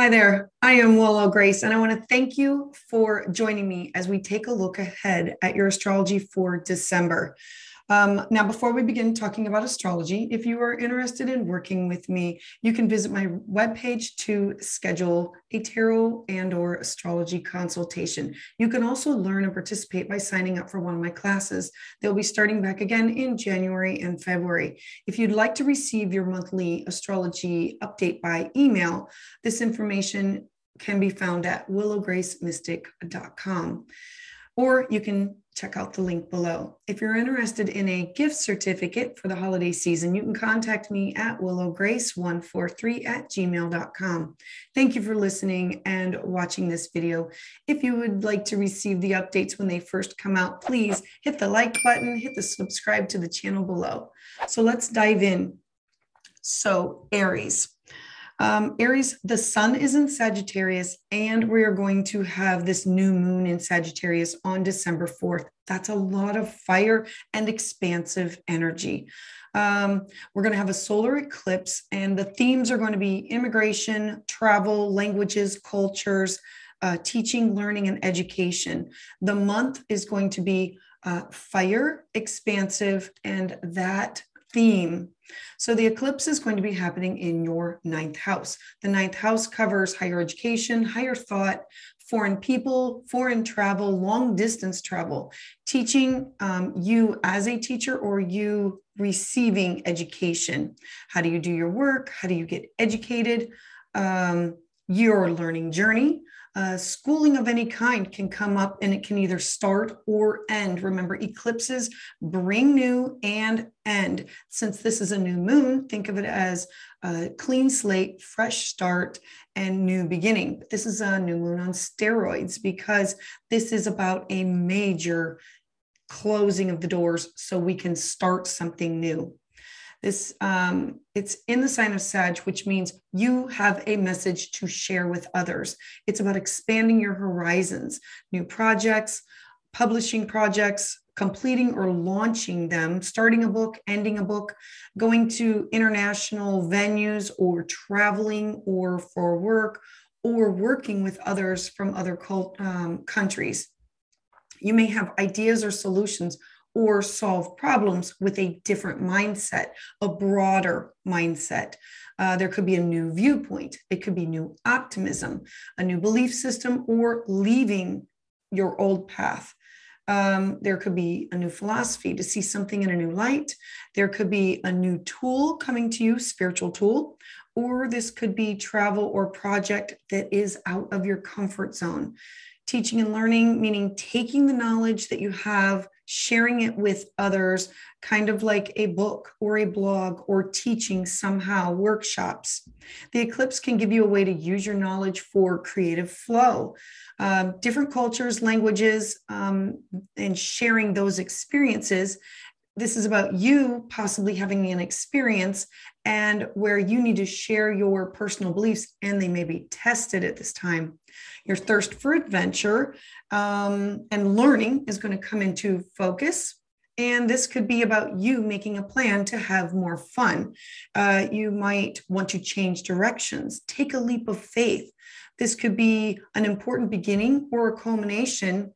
Hi there. I am Willow Grace, and I want to thank you for joining me as we take a look ahead at your astrology for December. Um, now, before we begin talking about astrology, if you are interested in working with me, you can visit my webpage to schedule a tarot and or astrology consultation. You can also learn and participate by signing up for one of my classes. They'll be starting back again in January and February. If you'd like to receive your monthly astrology update by email, this information can be found at willowgracemystic.com or you can check out the link below. If you're interested in a gift certificate for the holiday season, you can contact me at willowgrace143 at gmail.com. Thank you for listening and watching this video. If you would like to receive the updates when they first come out, please hit the like button, hit the subscribe to the channel below. So let's dive in. So Aries. Um, Aries, the sun is in Sagittarius, and we are going to have this new moon in Sagittarius on December 4th. That's a lot of fire and expansive energy. Um, we're going to have a solar eclipse, and the themes are going to be immigration, travel, languages, cultures, uh, teaching, learning, and education. The month is going to be uh, fire, expansive, and that theme so the eclipse is going to be happening in your ninth house. The ninth house covers higher education, higher thought, foreign people, foreign travel, long distance travel, teaching um, you as a teacher or you receiving education. How do you do your work? How do you get educated? Um, your learning journey uh, schooling of any kind can come up and it can either start or end. Remember, eclipses bring new and end. Since this is a new moon, think of it as a clean slate, fresh start, and new beginning. But this is a new moon on steroids because this is about a major closing of the doors so we can start something new. This um, it's in the sign of Sag, which means you have a message to share with others. It's about expanding your horizons, new projects, publishing projects, completing or launching them, starting a book, ending a book, going to international venues, or traveling, or for work, or working with others from other cult, um, countries. You may have ideas or solutions or solve problems with a different mindset, a broader mindset. Uh, there could be a new viewpoint, it could be new optimism, a new belief system, or leaving your old path. Um, there could be a new philosophy to see something in a new light. There could be a new tool coming to you, spiritual tool, or this could be travel or project that is out of your comfort zone. Teaching and learning, meaning taking the knowledge that you have sharing it with others, kind of like a book or a blog or teaching somehow, workshops. The eclipse can give you a way to use your knowledge for creative flow. Um, different cultures, languages, um, and sharing those experiences this is about you possibly having an experience and where you need to share your personal beliefs and they may be tested at this time your thirst for adventure um, and learning is going to come into focus and this could be about you making a plan to have more fun. Uh, you might want to change directions, take a leap of faith. This could be an important beginning or a culmination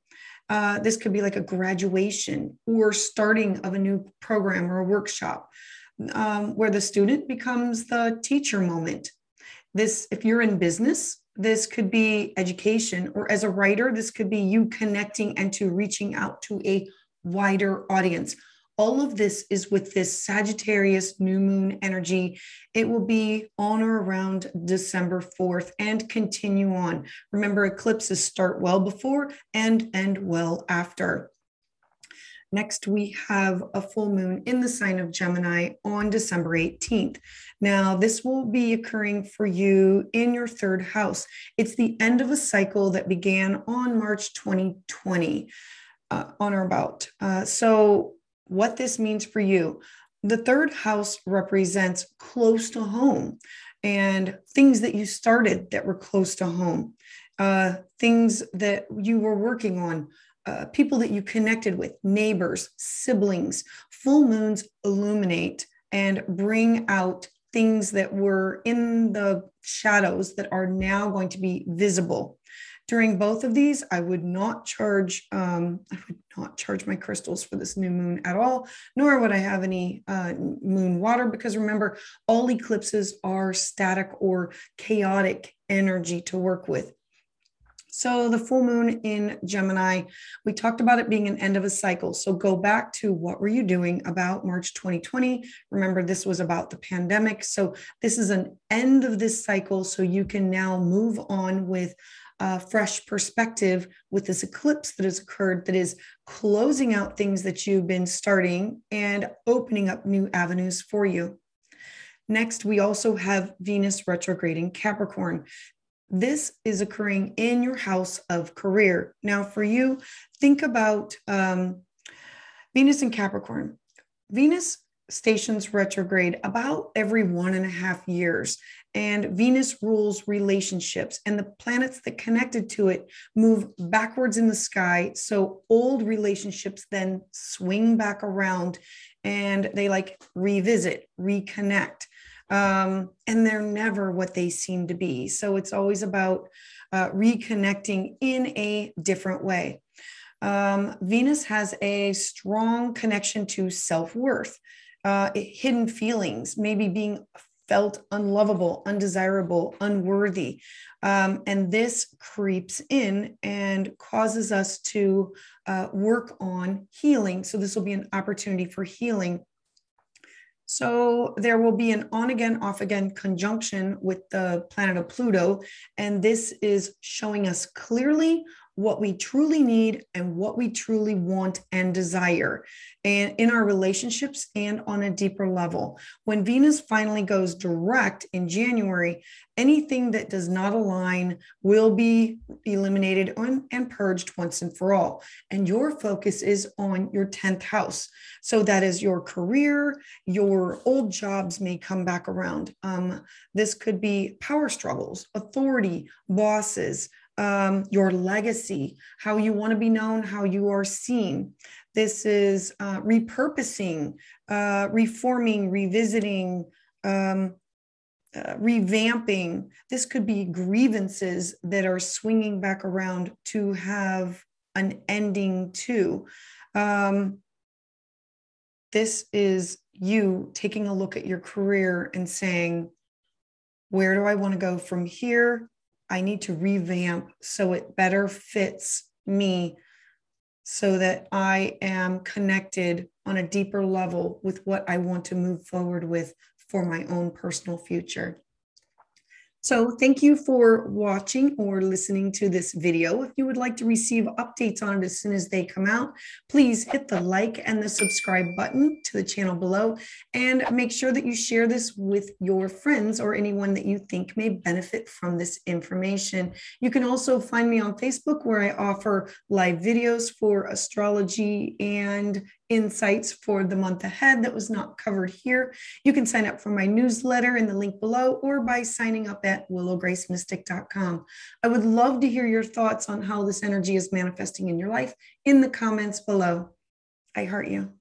uh, this could be like a graduation or starting of a new program or a workshop um, where the student becomes the teacher moment. This, if you're in business, this could be education, or as a writer, this could be you connecting and to reaching out to a wider audience. All of this is with this Sagittarius new moon energy. It will be on or around December 4th and continue on. Remember, eclipses start well before and end well after. Next, we have a full moon in the sign of Gemini on December 18th. Now, this will be occurring for you in your third house. It's the end of a cycle that began on March 2020, uh, on or about. Uh, so, what this means for you. The third house represents close to home and things that you started that were close to home, uh, things that you were working on, uh, people that you connected with, neighbors, siblings. Full moons illuminate and bring out things that were in the shadows that are now going to be visible. During both of these, I would not charge. Um, I would not charge my crystals for this new moon at all, nor would I have any uh, moon water because remember, all eclipses are static or chaotic energy to work with. So, the full moon in Gemini, we talked about it being an end of a cycle. So, go back to what were you doing about March 2020? Remember, this was about the pandemic. So, this is an end of this cycle. So, you can now move on with a fresh perspective with this eclipse that has occurred that is closing out things that you've been starting and opening up new avenues for you. Next, we also have Venus retrograding Capricorn. This is occurring in your house of career. Now, for you, think about um, Venus and Capricorn. Venus stations retrograde about every one and a half years. And Venus rules relationships, and the planets that connected to it move backwards in the sky. So old relationships then swing back around and they like revisit, reconnect um, and they're never what they seem to be. So it's always about uh, reconnecting in a different way. Um, Venus has a strong connection to self worth, uh, hidden feelings, maybe being felt unlovable, undesirable, unworthy. Um, and this creeps in and causes us to uh, work on healing. So, this will be an opportunity for healing so there will be an on again, off again conjunction with the planet of Pluto. And this is showing us clearly what we truly need and what we truly want and desire and in our relationships and on a deeper level. When venus finally goes direct in january anything that does not align will be eliminated and purged once and for all. And your focus is on your 10th house. So that is your career your old jobs may come back around. Um, this could be power struggles authority bosses um, your legacy, how you want to be known, how you are seen. This is uh, repurposing, uh, reforming, revisiting, um, uh, revamping. This could be grievances that are swinging back around to have an ending too. Um, this is you taking a look at your career and saying, where do I want to go from here? I need to revamp so it better fits me so that I am connected on a deeper level with what I want to move forward with for my own personal future. So thank you for watching or listening to this video. If you would like to receive updates on it as soon as they come out, please hit the like and the subscribe button to the channel below and make sure that you share this with your friends or anyone that you think may benefit from this information. You can also find me on Facebook where I offer live videos for astrology and insights for the month ahead that was not covered here. You can sign up for my newsletter in the link below or by signing up at willowgracemystic.com. I would love to hear your thoughts on how this energy is manifesting in your life in the comments below. I heart you.